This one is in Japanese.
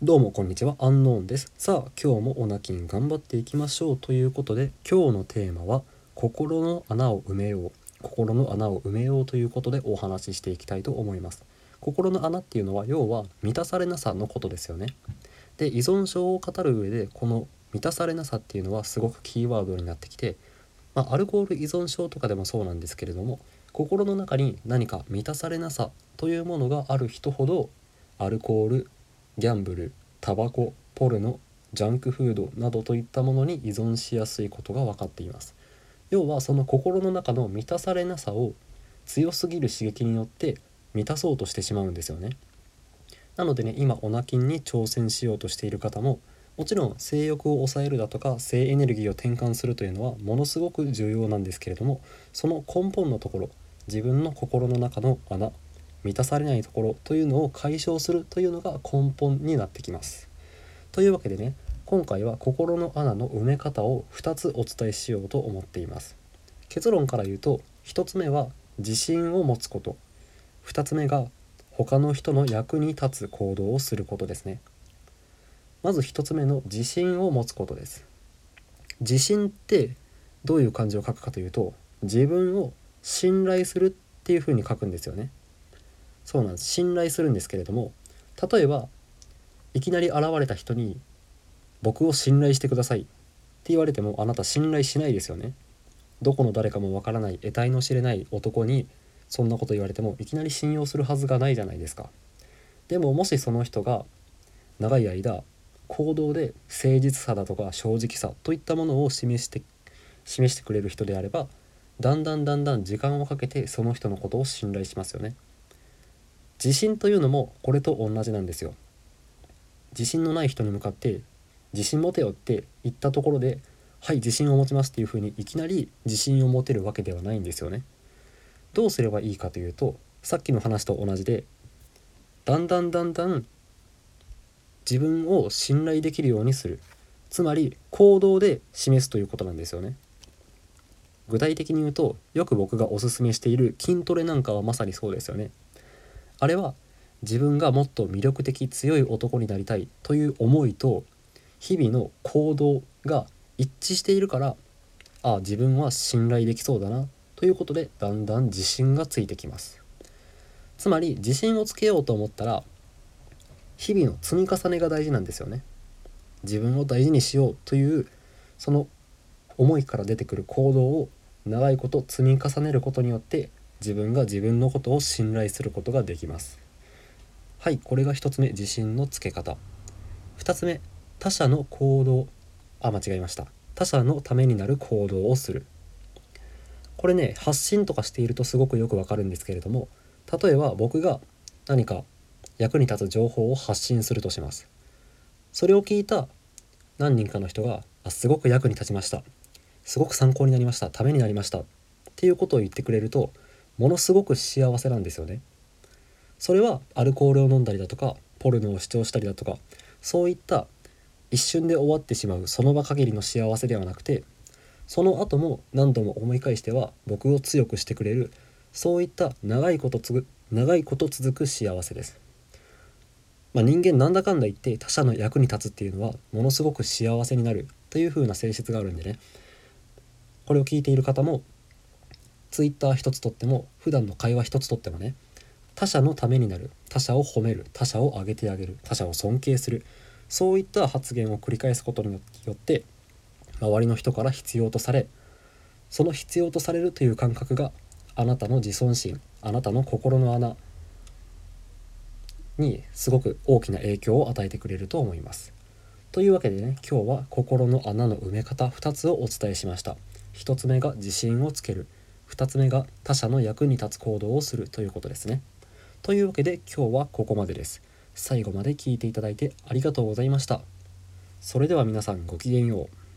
どうもこんにちは、アンノーンです。さあ、今日もオナキン頑張っていきましょうということで、今日のテーマは心の穴を埋めよう。心の穴を埋めようということでお話ししていきたいと思います。心の穴っていうのは要は満たされなさのことですよね。で、依存症を語る上でこの満たされなさっていうのはすごくキーワードになってきて、まあ、アルコール依存症とかでもそうなんですけれども、心の中に何か満たされなさというものがある人ほどアルコールギャンブルタバコポルノジャンクフードなどといったものに依存しやすいことが分かっています。要はその心の中の満たされなさを強すぎる刺激によって満たそうとしてしまうんですよね。なのでね今オナキンに挑戦しようとしている方ももちろん性欲を抑えるだとか性エネルギーを転換するというのはものすごく重要なんですけれどもその根本のところ自分の心の中の穴満たされないところというのを解消するというのが根本になってきます。というわけでね今回は心の穴の埋め方を2つお伝えしようと思っています。結論から言うと1つ目は自信を持つこと2つ目が他の人の役に立つ行動をすることですね。まず1つ目の自信を持つことです。自信ってどういう漢字を書くかというと自分を信頼するっていうふうに書くんですよね。そうなんです信頼するんですけれども例えばいきなり現れた人に「僕を信頼してください」って言われてもあなた信頼しないですよね。どこの誰かもわからない得体の知れない男にそんなこと言われてもいきなり信用するはずがないじゃないですか。でももしその人が長い間行動で誠実さだとか正直さといったものを示して示してくれる人であればだんだんだんだん時間をかけてその人のことを信頼しますよね。自信というのもこれと同じなんですよ。自信のない人に向かって自信持てよって言ったところではい自信を持ちますっていうふうにいきなり自信を持てるわけではないんですよね。どうすればいいかというとさっきの話と同じでだんだんだんだん自分を信頼できるようにする。つまり行動で示すということなんですよね。具体的に言うとよく僕がおすすめしている筋トレなんかはまさにそうですよね。あれは自分がもっと魅力的強い男になりたいという思いと日々の行動が一致しているからああ自分は信頼できそうだなということでだんだん自信がついてきます。つまり自信をつけようと思ったら日々の積み重ねが大事なんですよね。自分を大事にしようというその思いから出てくる行動を長いこと積み重ねることによって自分が自分のことを信頼することができます。はいこれが1つ目自信のつけ方。2つ目他者の行動。あ間違えました。他者のためになる行動をする。これね発信とかしているとすごくよくわかるんですけれども例えば僕が何か役に立つ情報を発信するとします。それを聞いた何人かの人があすごく役に立ちました。すごく参考になりました。ためになりました。っていうことを言ってくれるとものすごく幸せなんですよね。それはアルコールを飲んだりだとかポルノを視聴したりだとかそういった一瞬で終わってしまうその場限りの幸せではなくてその後も何度も思い返しては僕を強くしてくれるそういった長いことつぐ長いこと続く幸せです。まあ、人間なんだかんだ言って他者の役に立つっていうのはものすごく幸せになるという風な性質があるんでねこれを聞いている方もツイッター一つとっても普段の会話一つとってもね他者のためになる。他者を褒める。他者を上げてあげる。他者を尊敬する。そういった発言を繰り返すことによって周りの人から必要とされその必要とされるという感覚があなたの自尊心あなたの心の穴にすごく大きな影響を与えてくれると思います。というわけでね今日は心の穴の埋め方2つをお伝えしました。1つ目が自信をつける。2つ目が他者の役に立つ行動をするということですね。というわけで今日はここまでです。最後まで聞いていただいてありがとうございました。それでは皆さんごきげんよう。